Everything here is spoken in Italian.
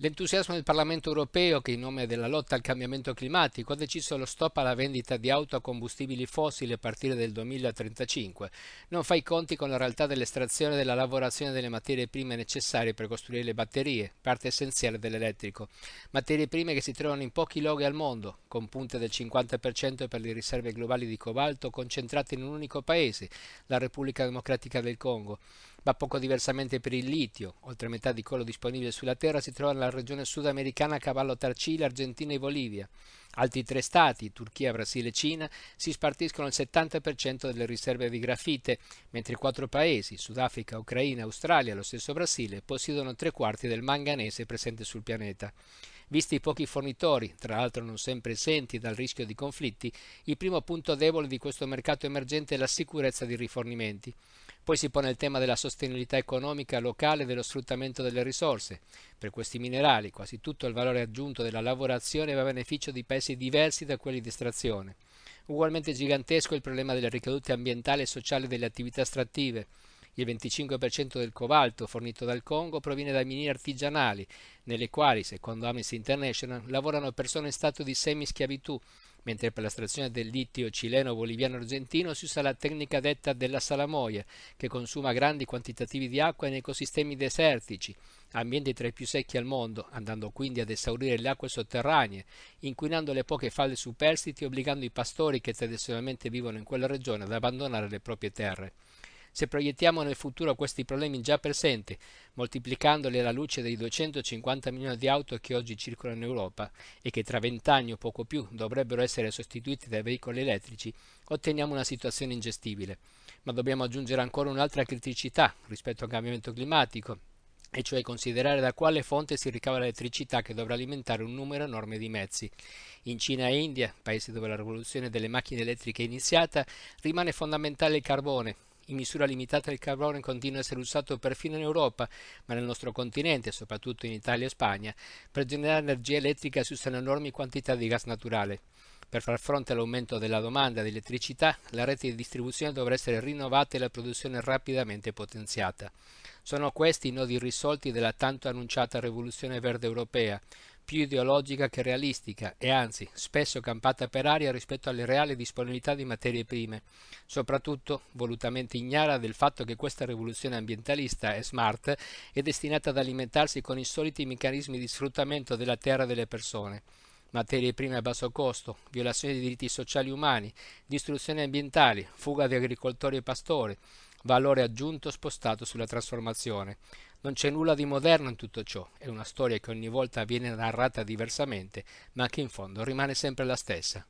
L'entusiasmo del Parlamento europeo, che in nome della lotta al cambiamento climatico ha deciso lo stop alla vendita di auto a combustibili fossili a partire dal 2035, non fa i conti con la realtà dell'estrazione e della lavorazione delle materie prime necessarie per costruire le batterie, parte essenziale dell'elettrico. Materie prime che si trovano in pochi luoghi al mondo, con punte del 50% per le riserve globali di cobalto concentrate in un unico paese, la Repubblica Democratica del Congo. Ma poco diversamente per il litio, oltre metà di quello disponibile sulla Terra si trova nella la regione sudamericana a cavallo tra Cile, Argentina e Bolivia. Altri tre stati, Turchia, Brasile e Cina, si spartiscono il 70% delle riserve di grafite, mentre quattro paesi, Sudafrica, Ucraina, Australia e lo stesso Brasile, possiedono tre quarti del manganese presente sul pianeta. Visti i pochi fornitori, tra l'altro non sempre esenti dal rischio di conflitti, il primo punto debole di questo mercato emergente è la sicurezza dei rifornimenti. Poi si pone il tema della sostenibilità economica locale e dello sfruttamento delle risorse. Per questi minerali quasi tutto il valore aggiunto della lavorazione va a beneficio di paesi diversi da quelli di estrazione. Ugualmente gigantesco è il problema delle ricadute ambientali e sociali delle attività estrattive. Il 25% del cobalto fornito dal Congo proviene da miniere artigianali, nelle quali, secondo Amnesty International, lavorano persone in stato di semi-schiavitù, mentre per l'estrazione del litio cileno, boliviano e argentino si usa la tecnica detta della salamoia, che consuma grandi quantitativi di acqua in ecosistemi desertici, ambienti tra i più secchi al mondo, andando quindi ad esaurire le acque sotterranee, inquinando le poche falde superstiti e obbligando i pastori che tradizionalmente vivono in quella regione ad abbandonare le proprie terre. Se proiettiamo nel futuro questi problemi già presenti, moltiplicandoli alla luce dei 250 milioni di auto che oggi circolano in Europa e che tra vent'anni o poco più dovrebbero essere sostituiti dai veicoli elettrici, otteniamo una situazione ingestibile. Ma dobbiamo aggiungere ancora un'altra criticità rispetto al cambiamento climatico, e cioè considerare da quale fonte si ricava l'elettricità che dovrà alimentare un numero enorme di mezzi. In Cina e India, paesi dove la rivoluzione delle macchine elettriche è iniziata, rimane fondamentale il carbone, in misura limitata il carbone continua a essere usato perfino in Europa, ma nel nostro continente, soprattutto in Italia e Spagna, per generare energia elettrica si usano enormi quantità di gas naturale. Per far fronte all'aumento della domanda di elettricità, la rete di distribuzione dovrà essere rinnovata e la produzione rapidamente potenziata. Sono questi i nodi irrisolti della tanto annunciata rivoluzione verde europea, più ideologica che realistica e anzi spesso campata per aria rispetto alle reali disponibilità di materie prime. Soprattutto volutamente ignara del fatto che questa rivoluzione ambientalista e smart è destinata ad alimentarsi con i soliti meccanismi di sfruttamento della terra e delle persone materie prime a basso costo, violazione dei diritti sociali umani, distruzione ambientale, fuga di agricoltori e pastori, valore aggiunto spostato sulla trasformazione. Non c'è nulla di moderno in tutto ciò, è una storia che ogni volta viene narrata diversamente, ma che in fondo rimane sempre la stessa.